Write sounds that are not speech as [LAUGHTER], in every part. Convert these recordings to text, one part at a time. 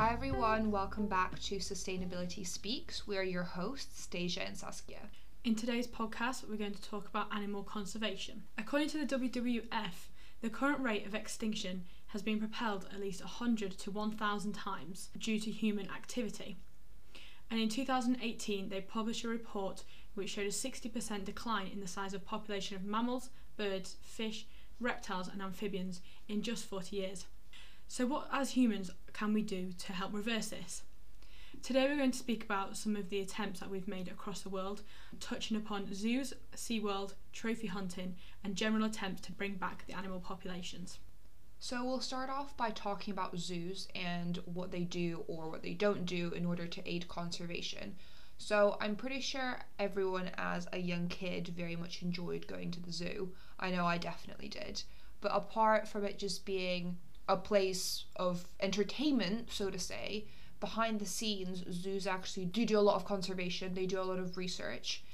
Hi everyone, welcome back to Sustainability Speaks. We are your hosts, Stasia and Saskia. In today's podcast, we're going to talk about animal conservation. According to the WWF, the current rate of extinction has been propelled at least 100 to 1,000 times due to human activity. And in 2018, they published a report which showed a 60% decline in the size of population of mammals, birds, fish, reptiles, and amphibians in just 40 years. So, what as humans can we do to help reverse this? Today, we're going to speak about some of the attempts that we've made across the world, touching upon zoos, SeaWorld, trophy hunting, and general attempts to bring back the animal populations. So, we'll start off by talking about zoos and what they do or what they don't do in order to aid conservation. So, I'm pretty sure everyone as a young kid very much enjoyed going to the zoo. I know I definitely did. But apart from it just being a place of entertainment, so to say, behind the scenes, zoos actually do do a lot of conservation, they do a lot of research,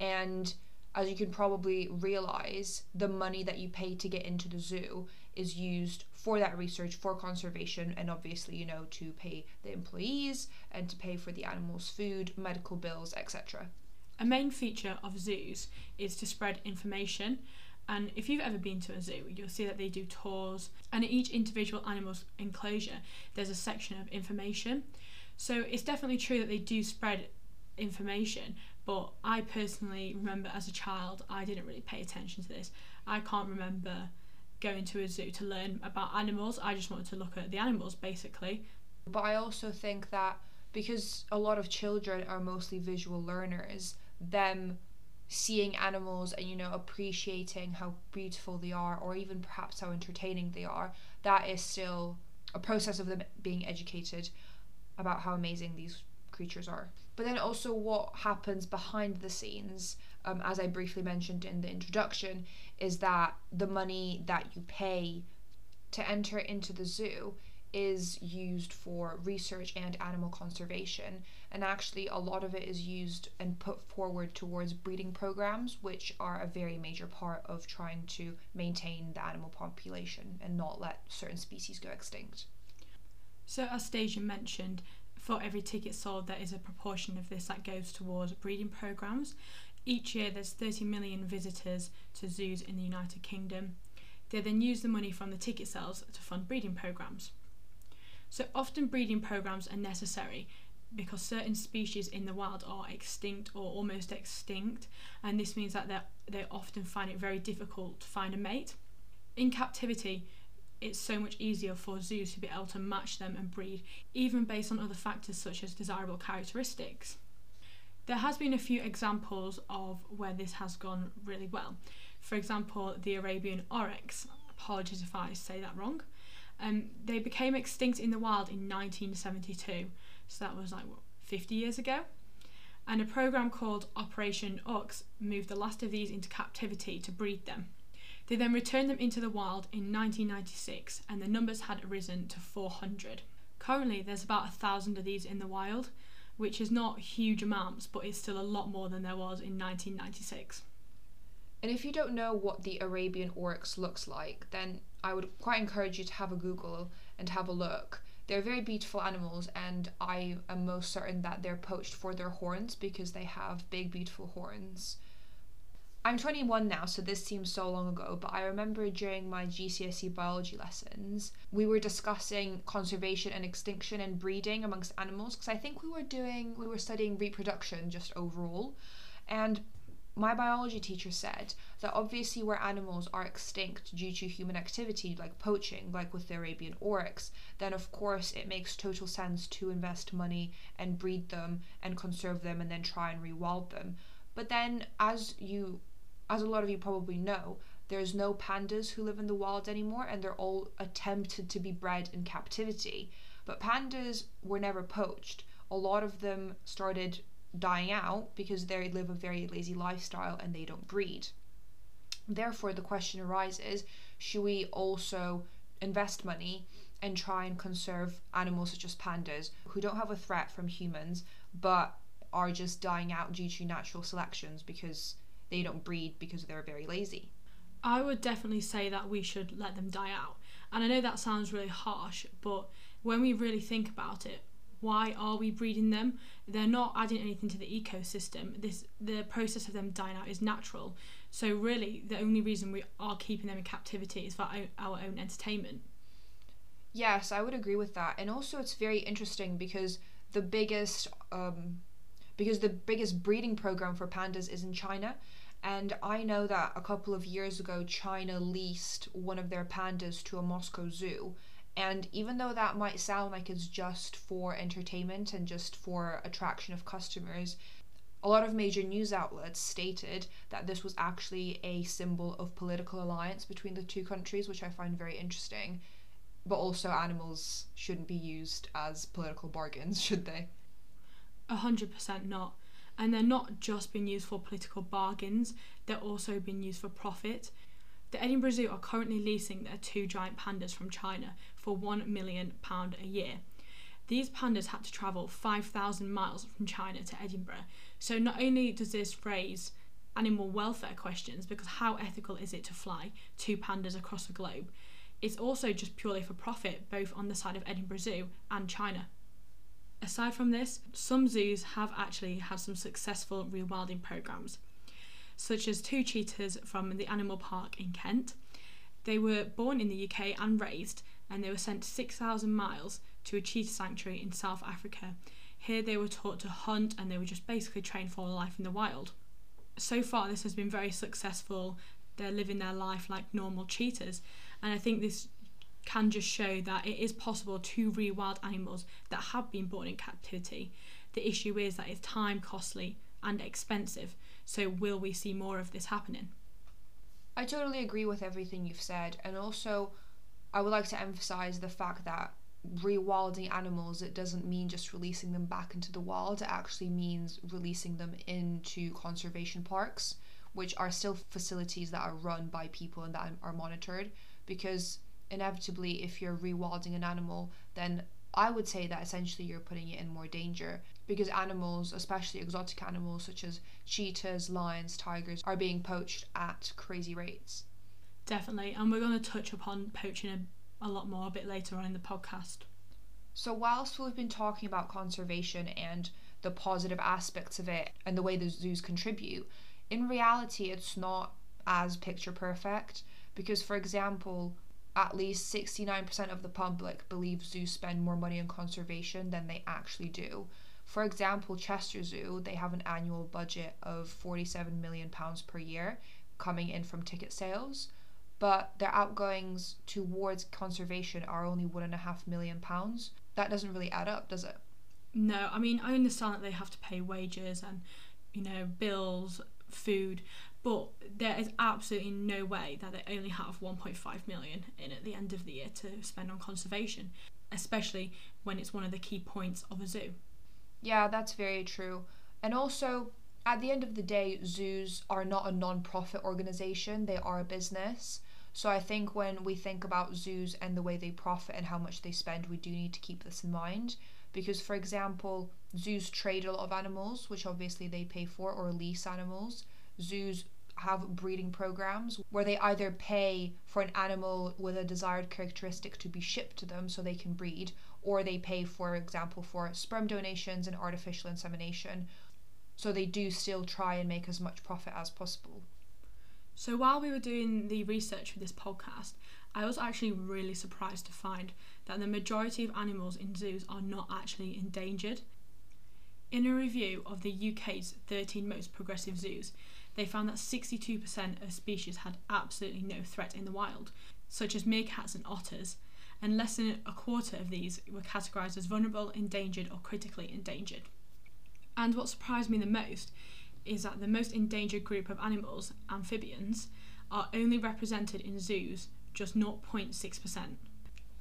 and as you can probably realize, the money that you pay to get into the zoo is used for that research, for conservation, and obviously, you know, to pay the employees and to pay for the animals' food, medical bills, etc. A main feature of zoos is to spread information. And if you've ever been to a zoo, you'll see that they do tours, and at each individual animal's enclosure, there's a section of information. So it's definitely true that they do spread information, but I personally remember as a child, I didn't really pay attention to this. I can't remember going to a zoo to learn about animals. I just wanted to look at the animals basically. But I also think that because a lot of children are mostly visual learners, them seeing animals and you know appreciating how beautiful they are or even perhaps how entertaining they are, that is still a process of them being educated about how amazing these creatures are. But then also what happens behind the scenes, um, as I briefly mentioned in the introduction, is that the money that you pay to enter into the zoo is used for research and animal conservation. And actually, a lot of it is used and put forward towards breeding programs, which are a very major part of trying to maintain the animal population and not let certain species go extinct. So, as Stasia mentioned, for every ticket sold, there is a proportion of this that goes towards breeding programs. Each year, there's 30 million visitors to zoos in the United Kingdom. They then use the money from the ticket sales to fund breeding programs. So, often breeding programs are necessary because certain species in the wild are extinct or almost extinct, and this means that they often find it very difficult to find a mate. In captivity, it's so much easier for zoos to be able to match them and breed, even based on other factors such as desirable characteristics. There has been a few examples of where this has gone really well. For example, the Arabian oryx. Apologies if I say that wrong. Um, they became extinct in the wild in 1972, so that was like what, 50 years ago. And a program called Operation Oryx moved the last of these into captivity to breed them. They then returned them into the wild in 1996 and the numbers had risen to 400. Currently, there's about a thousand of these in the wild, which is not huge amounts, but it's still a lot more than there was in 1996. And if you don't know what the Arabian oryx looks like, then I would quite encourage you to have a Google and have a look. They're very beautiful animals, and I am most certain that they're poached for their horns because they have big, beautiful horns. I'm 21 now, so this seems so long ago, but I remember during my GCSE biology lessons, we were discussing conservation and extinction and breeding amongst animals because I think we were doing, we were studying reproduction just overall. And my biology teacher said that obviously where animals are extinct due to human activity like poaching like with the arabian oryx then of course it makes total sense to invest money and breed them and conserve them and then try and rewild them but then as you as a lot of you probably know, there's no pandas who live in the wild anymore and they're all attempted to be bred in captivity. But pandas were never poached. A lot of them started dying out because they live a very lazy lifestyle and they don't breed. Therefore, the question arises should we also invest money and try and conserve animals such as pandas who don't have a threat from humans but are just dying out due to natural selections because they don't breed because they're very lazy. I would definitely say that we should let them die out. And I know that sounds really harsh, but when we really think about it, why are we breeding them? They're not adding anything to the ecosystem. This the process of them dying out is natural. So really, the only reason we are keeping them in captivity is for our, own entertainment. Yes, I would agree with that. And also, it's very interesting because the biggest um, because the biggest breeding program for pandas is in China. And I know that a couple of years ago, China leased one of their pandas to a Moscow zoo. And even though that might sound like it's just for entertainment and just for attraction of customers, a lot of major news outlets stated that this was actually a symbol of political alliance between the two countries, which I find very interesting. But also, animals shouldn't be used as political bargains, [LAUGHS] should they? A hundred percent not. And they're not just being used for political bargains, they're also being used for profit. The Edinburgh Zoo are currently leasing their two giant pandas from China for £1 million a year. These pandas had to travel 5,000 miles from China to Edinburgh. So, not only does this raise animal welfare questions, because how ethical is it to fly two pandas across the globe, it's also just purely for profit, both on the side of Edinburgh Zoo and China. Aside from this, some zoos have actually had some successful rewilding programs, such as two cheetahs from the Animal Park in Kent. They were born in the UK and raised, and they were sent 6,000 miles to a cheetah sanctuary in South Africa. Here they were taught to hunt and they were just basically trained for life in the wild. So far, this has been very successful. They're living their life like normal cheetahs, and I think this can just show that it is possible to rewild animals that have been born in captivity. The issue is that it's time costly and expensive. So, will we see more of this happening? I totally agree with everything you've said, and also I would like to emphasize the fact that rewilding animals it doesn't mean just releasing them back into the wild. It actually means releasing them into conservation parks which are still facilities that are run by people and that are monitored. Because inevitably if you're rewilding an animal then I would say that essentially you're putting it in more danger. Because animals, especially exotic animals such as cheetahs, lions, tigers, are being poached at crazy rates. Definitely, and we're going to touch upon poaching a, a lot more a bit later on in the podcast. So, whilst we've been talking about conservation and the positive aspects of it and the way the zoos contribute, in reality, it's not as picture perfect because, for example, at least 69% of the public believe zoos spend more money on conservation than they actually do. For example, Chester Zoo, they have an annual budget of 47 million pounds per year coming in from ticket sales, but their outgoings towards conservation are only one and a half million pounds. That doesn't really add up, does it? No, I mean I understand that they have to pay wages and you know bills, food, but there is absolutely no way that they only have 1.5 million in at the end of the year to spend on conservation, especially when it's one of the key points of a zoo. Yeah, that's very true. And also, at the end of the day, zoos are not a non profit organization, they are a business. So I think when we think about zoos and the way they profit and how much they spend, we do need to keep this in mind. Because, for example, zoos trade a lot of animals, which obviously they pay for, or lease animals. Zoos have breeding programs where they either pay for an animal with a desired characteristic to be shipped to them so they can breed, or they pay, for example, for sperm donations and artificial insemination. So they do still try and make as much profit as possible. So while we were doing the research for this podcast, I was actually really surprised to find that the majority of animals in zoos are not actually endangered. In a review of the UK's 13 most progressive zoos, they found that 62% of species had absolutely no threat in the wild, such as meerkats and otters, and less than a quarter of these were categorised as vulnerable, endangered, or critically endangered. And what surprised me the most is that the most endangered group of animals, amphibians, are only represented in zoos just 0.6%.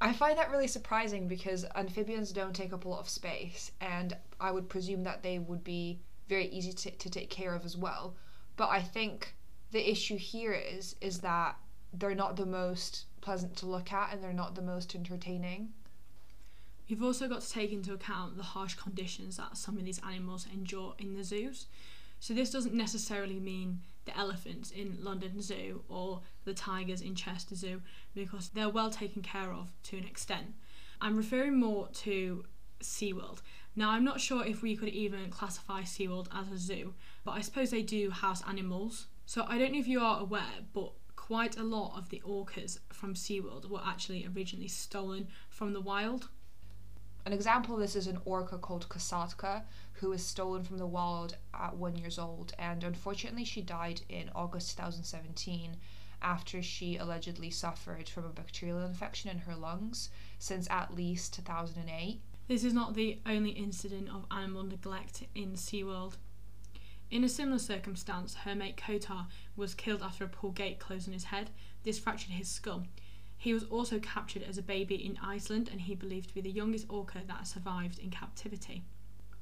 I find that really surprising because amphibians don't take up a lot of space, and I would presume that they would be very easy to, to take care of as well. But I think the issue here is is that they're not the most pleasant to look at and they're not the most entertaining. You've also got to take into account the harsh conditions that some of these animals endure in the zoos. So this doesn't necessarily mean the elephants in London Zoo or the tigers in Chester Zoo because they're well taken care of to an extent. I'm referring more to SeaWorld. Now, I'm not sure if we could even classify SeaWorld as a zoo, but I suppose they do house animals. So I don't know if you are aware, but quite a lot of the orcas from SeaWorld were actually originally stolen from the wild. An example of this is an orca called Kasatka, who was stolen from the wild at one years old, and unfortunately she died in August 2017 after she allegedly suffered from a bacterial infection in her lungs since at least 2008. This is not the only incident of animal neglect in SeaWorld. In a similar circumstance, her mate Kotar was killed after a pool gate closed on his head. This fractured his skull. He was also captured as a baby in Iceland and he believed to be the youngest orca that survived in captivity.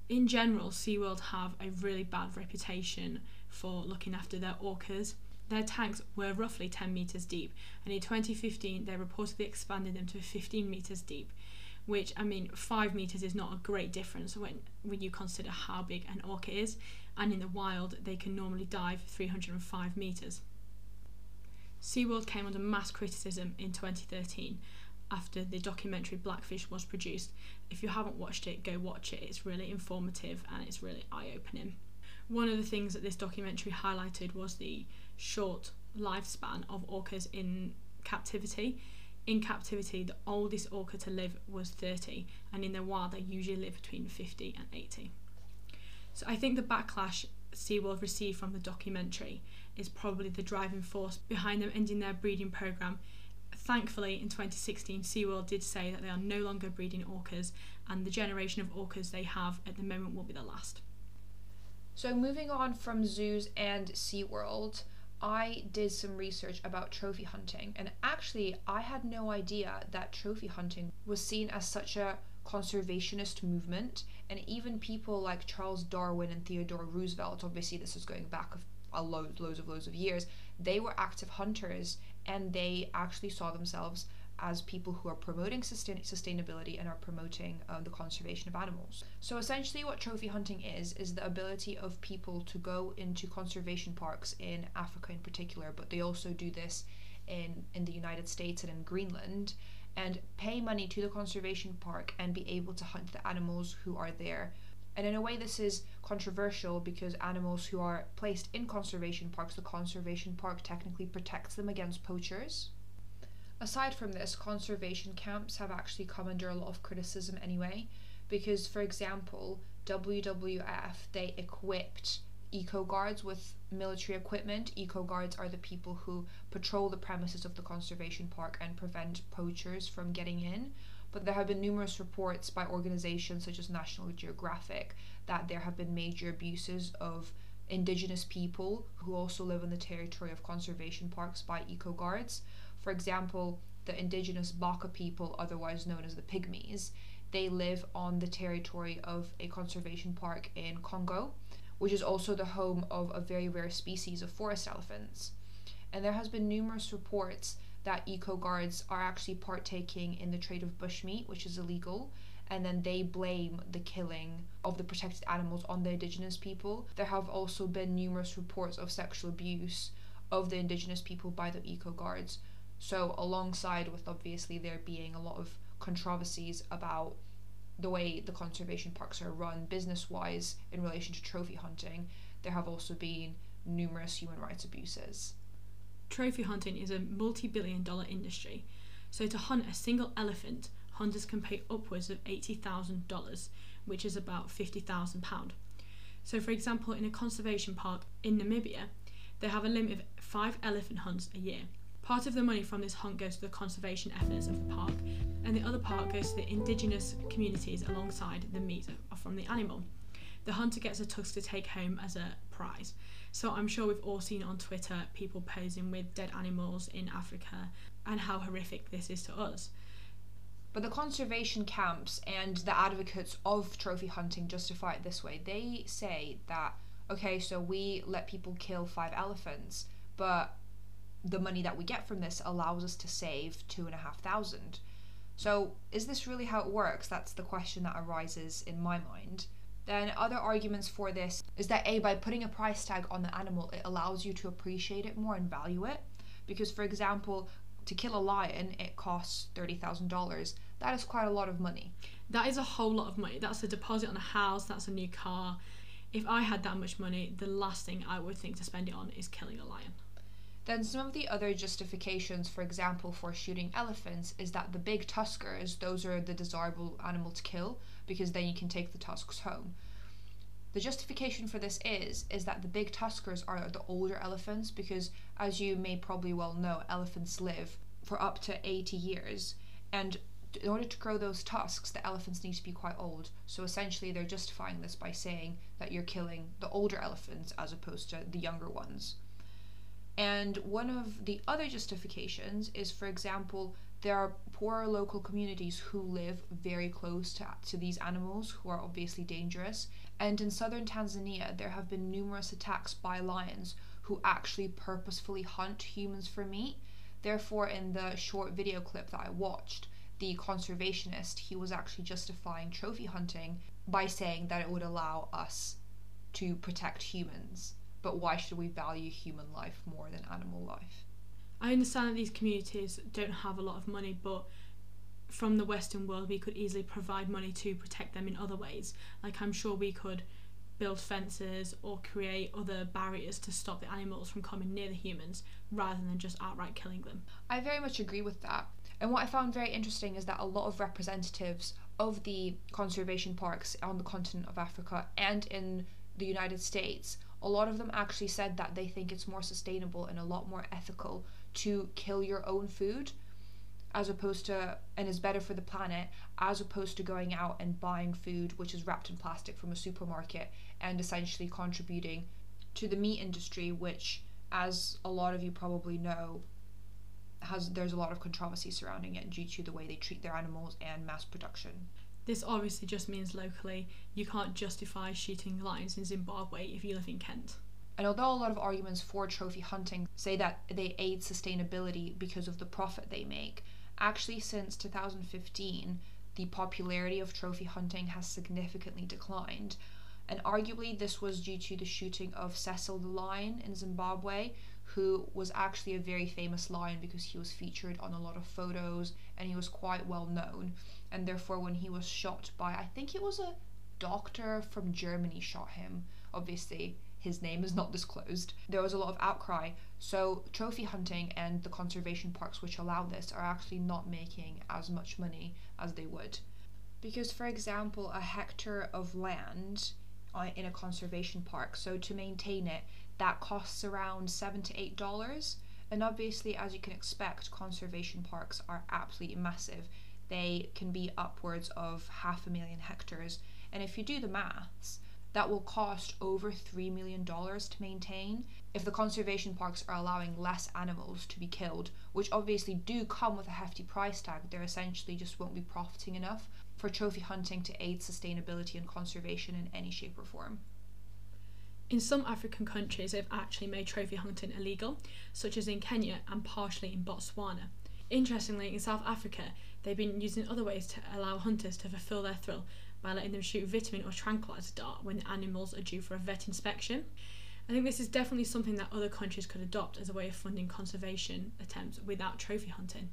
In general, SeaWorld have a really bad reputation for looking after their orcas. Their tanks were roughly 10 metres deep, and in 2015 they reportedly expanded them to 15 metres deep, which, I mean, 5 metres is not a great difference when, when you consider how big an orca is, and in the wild they can normally dive 305 metres. SeaWorld came under mass criticism in 2013 after the documentary Blackfish was produced. If you haven't watched it, go watch it. It's really informative and it's really eye opening. One of the things that this documentary highlighted was the short lifespan of orcas in captivity. In captivity, the oldest orca to live was 30, and in the wild, they usually live between 50 and 80. So I think the backlash SeaWorld received from the documentary is probably the driving force behind them ending their breeding program. Thankfully, in 2016, SeaWorld did say that they are no longer breeding orcas, and the generation of orcas they have at the moment will be the last. So, moving on from zoos and SeaWorld, I did some research about trophy hunting, and actually, I had no idea that trophy hunting was seen as such a conservationist movement, and even people like Charles Darwin and Theodore Roosevelt, obviously, this is going back a load, loads of loads of years, they were active hunters and they actually saw themselves as people who are promoting sustain- sustainability and are promoting um, the conservation of animals. So essentially, what trophy hunting is is the ability of people to go into conservation parks in Africa in particular, but they also do this in in the United States and in Greenland, and pay money to the conservation park and be able to hunt the animals who are there and in a way, this is controversial because animals who are placed in conservation parks, the conservation park technically protects them against poachers. Aside from this, conservation camps have actually come under a lot of criticism anyway, because, for example, WWF they equipped eco guards with military equipment. Eco guards are the people who patrol the premises of the conservation park and prevent poachers from getting in but there have been numerous reports by organizations such as National Geographic that there have been major abuses of indigenous people who also live in the territory of conservation parks by eco guards. For example, the indigenous Baka people, otherwise known as the Pygmies, they live on the territory of a conservation park in Congo, which is also the home of a very rare species of forest elephants. And there has been numerous reports that eco guards are actually partaking in the trade of bushmeat, which is illegal, and then they blame the killing of the protected animals on the indigenous people. There have also been numerous reports of sexual abuse of the indigenous people by the eco guards. So, alongside with obviously there being a lot of controversies about the way the conservation parks are run business wise in relation to trophy hunting, there have also been numerous human rights abuses trophy hunting is a multi billion dollar industry. So, to hunt a single elephant, hunters can pay upwards of $80,000, which is about £50,000. So, for example, in a conservation park in Namibia, they have a limit of five elephant hunts a year. Part of the money from this hunt goes to the conservation efforts of the park, and the other part goes to the indigenous communities alongside the meat from the animal. The hunter gets a tusk to take home as a prize. So I'm sure we've all seen on Twitter people posing with dead animals in Africa and how horrific this is to us. But the conservation camps and the advocates of trophy hunting justify it this way. They say that, okay, so we let people kill five elephants, but the money that we get from this allows us to save two and a half thousand. So, is this really how it works? That's the question that arises in my mind. Then other arguments for this is that A, by putting a price tag on the animal, it allows you to appreciate it more and value it. Because, for example, to kill a lion, it costs $30,000. That is quite a lot of money. That is a whole lot of money. That's a deposit on a house, that's a new car. If I had that much money, the last thing I would think to spend it on is killing a lion. Then some of the other justifications, for example, for shooting elephants is that the big tuskers, those are the desirable animal to kill because then you can take the tusks home. The justification for this is is that the big tuskers are the older elephants because as you may probably well know, elephants live for up to 80 years and in order to grow those tusks, the elephants need to be quite old. So essentially, they're justifying this by saying that you're killing the older elephants as opposed to the younger ones. And one of the other justifications is, for example, there are poorer local communities who live very close to, to these animals who are obviously dangerous. And in southern Tanzania, there have been numerous attacks by lions who actually purposefully hunt humans for meat. Therefore, in the short video clip that I watched, the conservationist, he was actually justifying trophy hunting by saying that it would allow us to protect humans. But why should we value human life more than animal life? I understand that these communities don't have a lot of money, but from the Western world, we could easily provide money to protect them in other ways. Like, I'm sure we could build fences or create other barriers to stop the animals from coming near the humans rather than just outright killing them. I very much agree with that. And what I found very interesting is that a lot of representatives of the conservation parks on the continent of Africa and in the United States, a lot of them actually said that they think it's more sustainable and a lot more ethical to kill your own food as opposed to and is better for the planet as opposed to going out and buying food which is wrapped in plastic from a supermarket and essentially contributing to the meat industry which as a lot of you probably know has there's a lot of controversy surrounding it due to the way they treat their animals and mass production this obviously just means locally you can't justify shooting lions in Zimbabwe if you live in Kent. And although a lot of arguments for trophy hunting say that they aid sustainability because of the profit they make, actually since 2015, the popularity of trophy hunting has significantly declined. And arguably, this was due to the shooting of Cecil the lion in Zimbabwe, who was actually a very famous lion because he was featured on a lot of photos and he was quite well known. And therefore, when he was shot by, I think it was a doctor from Germany, shot him. Obviously, his name is not disclosed. There was a lot of outcry. So, trophy hunting and the conservation parks which allow this are actually not making as much money as they would. Because, for example, a hectare of land in a conservation park, so to maintain it, that costs around seven to eight dollars. And obviously, as you can expect, conservation parks are absolutely massive. They can be upwards of half a million hectares. And if you do the maths, that will cost over $3 million to maintain if the conservation parks are allowing less animals to be killed, which obviously do come with a hefty price tag. They essentially just won't be profiting enough for trophy hunting to aid sustainability and conservation in any shape or form. In some African countries, they've actually made trophy hunting illegal, such as in Kenya and partially in Botswana. Interestingly, in South Africa, they've been using other ways to allow hunters to fulfill their thrill by letting them shoot vitamin or tranquilizer dart when the animals are due for a vet inspection. I think this is definitely something that other countries could adopt as a way of funding conservation attempts without trophy hunting.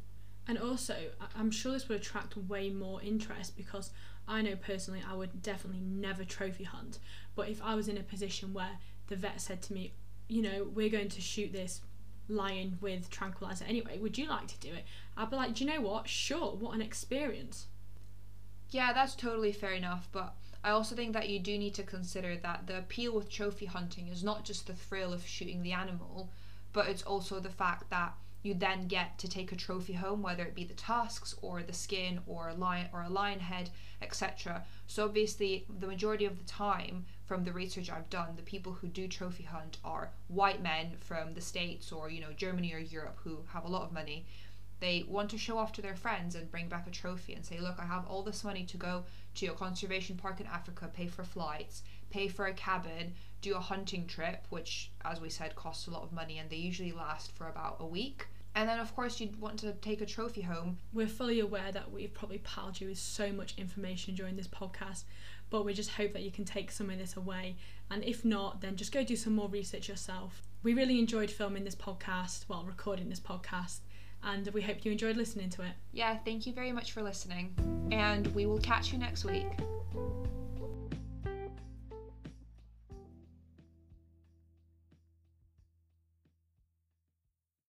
And also, I'm sure this would attract way more interest because I know personally I would definitely never trophy hunt. But if I was in a position where the vet said to me, you know, we're going to shoot this lion with tranquilizer anyway, would you like to do it? I'd be like, do you know what? Sure, what an experience. Yeah, that's totally fair enough, but I also think that you do need to consider that the appeal with trophy hunting is not just the thrill of shooting the animal, but it's also the fact that you then get to take a trophy home, whether it be the tusks or the skin or a lion or a lion head, etc. So obviously, the majority of the time, from the research I've done, the people who do trophy hunt are white men from the states or you know Germany or Europe who have a lot of money. They want to show off to their friends and bring back a trophy and say, look, I have all this money to go to a conservation park in Africa, pay for flights, pay for a cabin, do a hunting trip, which, as we said, costs a lot of money and they usually last for about a week. And then, of course, you'd want to take a trophy home. We're fully aware that we've probably piled you with so much information during this podcast, but we just hope that you can take some of this away. And if not, then just go do some more research yourself. We really enjoyed filming this podcast, well, recording this podcast, and we hope you enjoyed listening to it. Yeah, thank you very much for listening, and we will catch you next week.